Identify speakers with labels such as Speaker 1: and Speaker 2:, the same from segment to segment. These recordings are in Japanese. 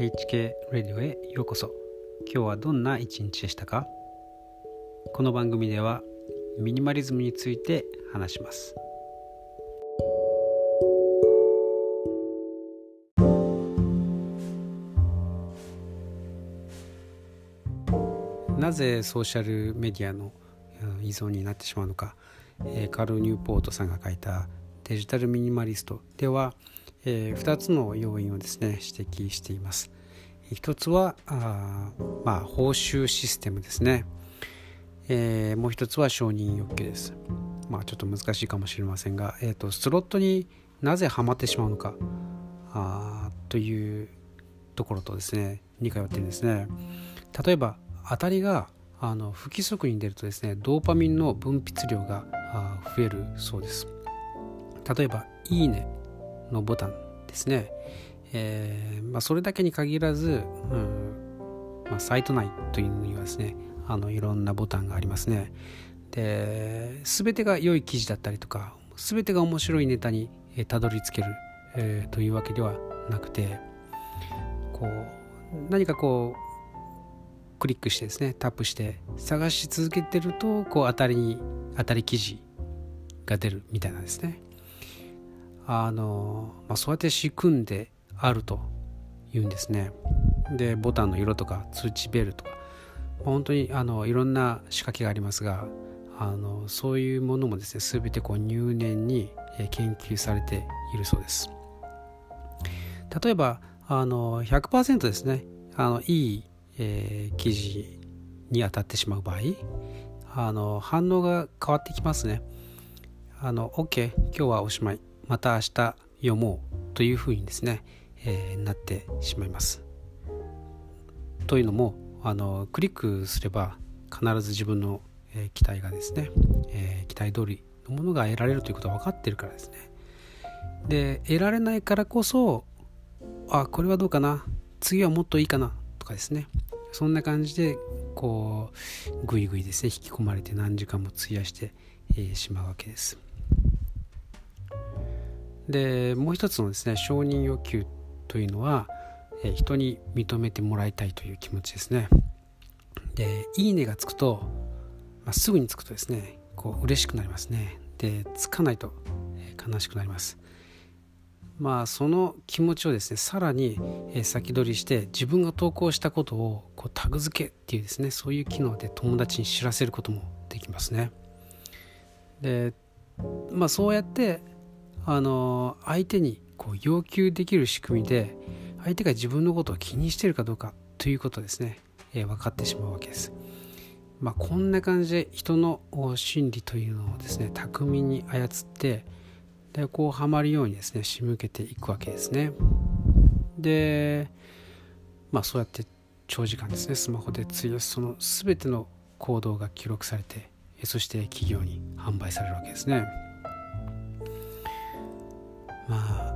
Speaker 1: HK ラディオへようこそ。今日はどんな一日でしたか？この番組ではミニマリズムについて話します。なぜソーシャルメディアの依存になってしまうのか？カール・ニューポートさんが書いたデジタルミニマリストではえー、2つの要因をですね指摘しています。一つはあ、まあ、報酬システムですね、えー、もう一つは承認欲求です。まあ、ちょっと難しいかもしれませんが、えーと、スロットになぜハマってしまうのかあというところとですね2回やってるんですね。例えば当たりがあの不規則に出るとですねドーパミンの分泌量が増えるそうです。例えば「いいね」のボタンですね、えーまあ、それだけに限らず、うんまあ、サイト内というのにはですねあのいろんなボタンがありますね。で全てが良い記事だったりとか全てが面白いネタにたどり着ける、えー、というわけではなくてこう何かこうクリックしてですねタップして探し続けてるとこう当たりに当たり記事が出るみたいなんですね。あの、まあ、そうやって仕組んであるというんですね。でボタンの色とか通知ベルとか。本当にあのいろんな仕掛けがありますがあのそういうものもですね全てこう入念に研究されているそうです。例えばあの100%ですねあのいい、えー、記事に当たってしまう場合あの反応が変わってきますね。あの OK 今日はおしまい。また明日読もうというふうにですね、えー、なってしまいます。というのもあのクリックすれば必ず自分の、えー、期待がですね、えー、期待通りのものが得られるということは分かってるからですね。で得られないからこそあこれはどうかな次はもっといいかなとかですねそんな感じでこうぐいぐいですね引き込まれて何時間も費やして、えー、しまうわけです。でもう一つのですね承認欲求というのは、え人に認めてもらいたいという気持ちですね。で「いいね」がつくと、まあ、すぐにつくとですねこう嬉しくなりますね。でつかないと、え悲しくなります。まあその気持ちをですねさらに、え先取りして自分が投稿したことをこうタグ付けっていうですねそういう機能で友達に知らせることもできますね。でまあそうやってあの相手にこう要求できる仕組みで相手が自分のことを気にしているかどうかということですね、えー、分かってしまうわけです。まあ、こんな感じで人の心理というのをですね巧みに操ってでこうはまるようにですね仕向けていくわけですね。でまあそうやって長時間ですねスマホで費やすその全ての行動が記録されてそして企業に販売されるわけですね。まあ、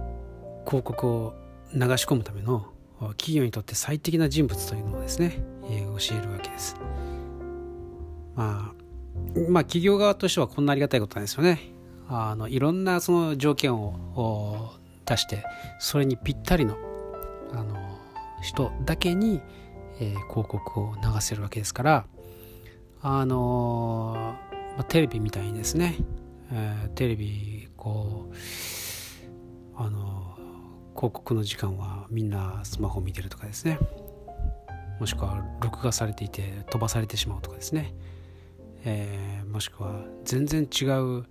Speaker 1: 広告を流し込むための企業にとって最適な人物というのをですね、え、教えるわけです。まあ、まあ企業側としてはこんなありがたいことなんですよね。あのいろんなその条件を出してそれにぴったりのあの人だけに、えー、広告を流せるわけですからあの、まあ、テレビみたいにですね、えー、テレビこうあの広告の時間はみんなスマホ見てるとかですね。もしくは録画されていて飛ばされてしまうとかですね、えー、もしくは全然違う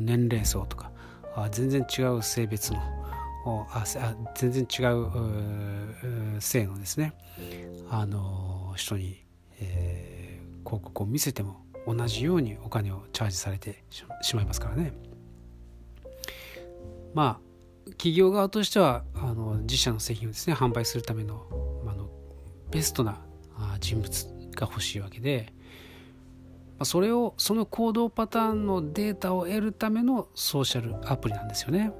Speaker 1: 年齢層とかあ全然違う性別のあ全然違う性のですね。あの人に、えー、広告を見せても同じようにお金をチャージされてしまいますからね。まあ企業側としてはあの自社の製品をですね販売するための,、まあのベストな人物が欲しいわけで、まあ、それをその行動パターンのデータを得るためのソーシャルアプリなんですよね。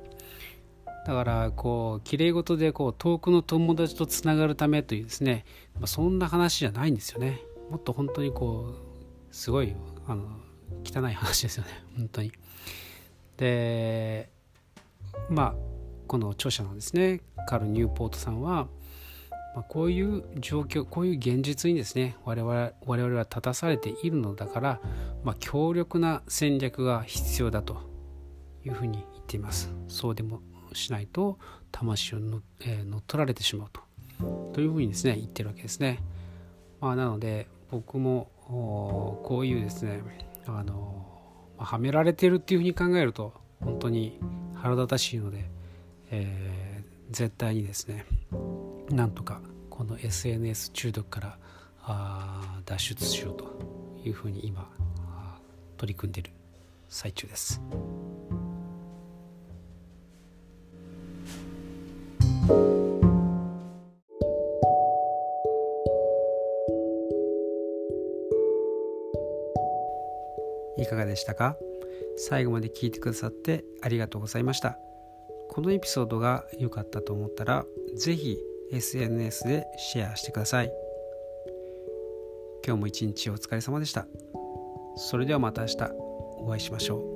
Speaker 1: だからこうきれい事でこう遠くの友達とつながるためというですね、まあ、そんな話じゃないんですよね。もっと本当にこうすごいあの汚い話ですよね本当に。でまあこの著者のですねカル・ニューポートさんはまあ、こういう状況こういう現実にですね我々我々は立たされているのだから、まあ、強力な戦略が必要だというふうに言っています。そうでもしないと魂をの、え、乗っ取られてしまうと。というふうにですね言ってるわけですね、まあ、なので僕もこういうですねあの、はめられてるっていうふうに考えると本当に腹立たしいので、えー、絶対にですねなんとかこの SNS 中毒からあ脱出しようというふうに今取り組んでいる最中です。いかがでしたか？最後まで聞いてくださってありがとうございました。このエピソードが良かったと思ったら、是非 SNS でシェアしてください。今日も一日お疲れ様でした。それではまた明日お会いしましょう。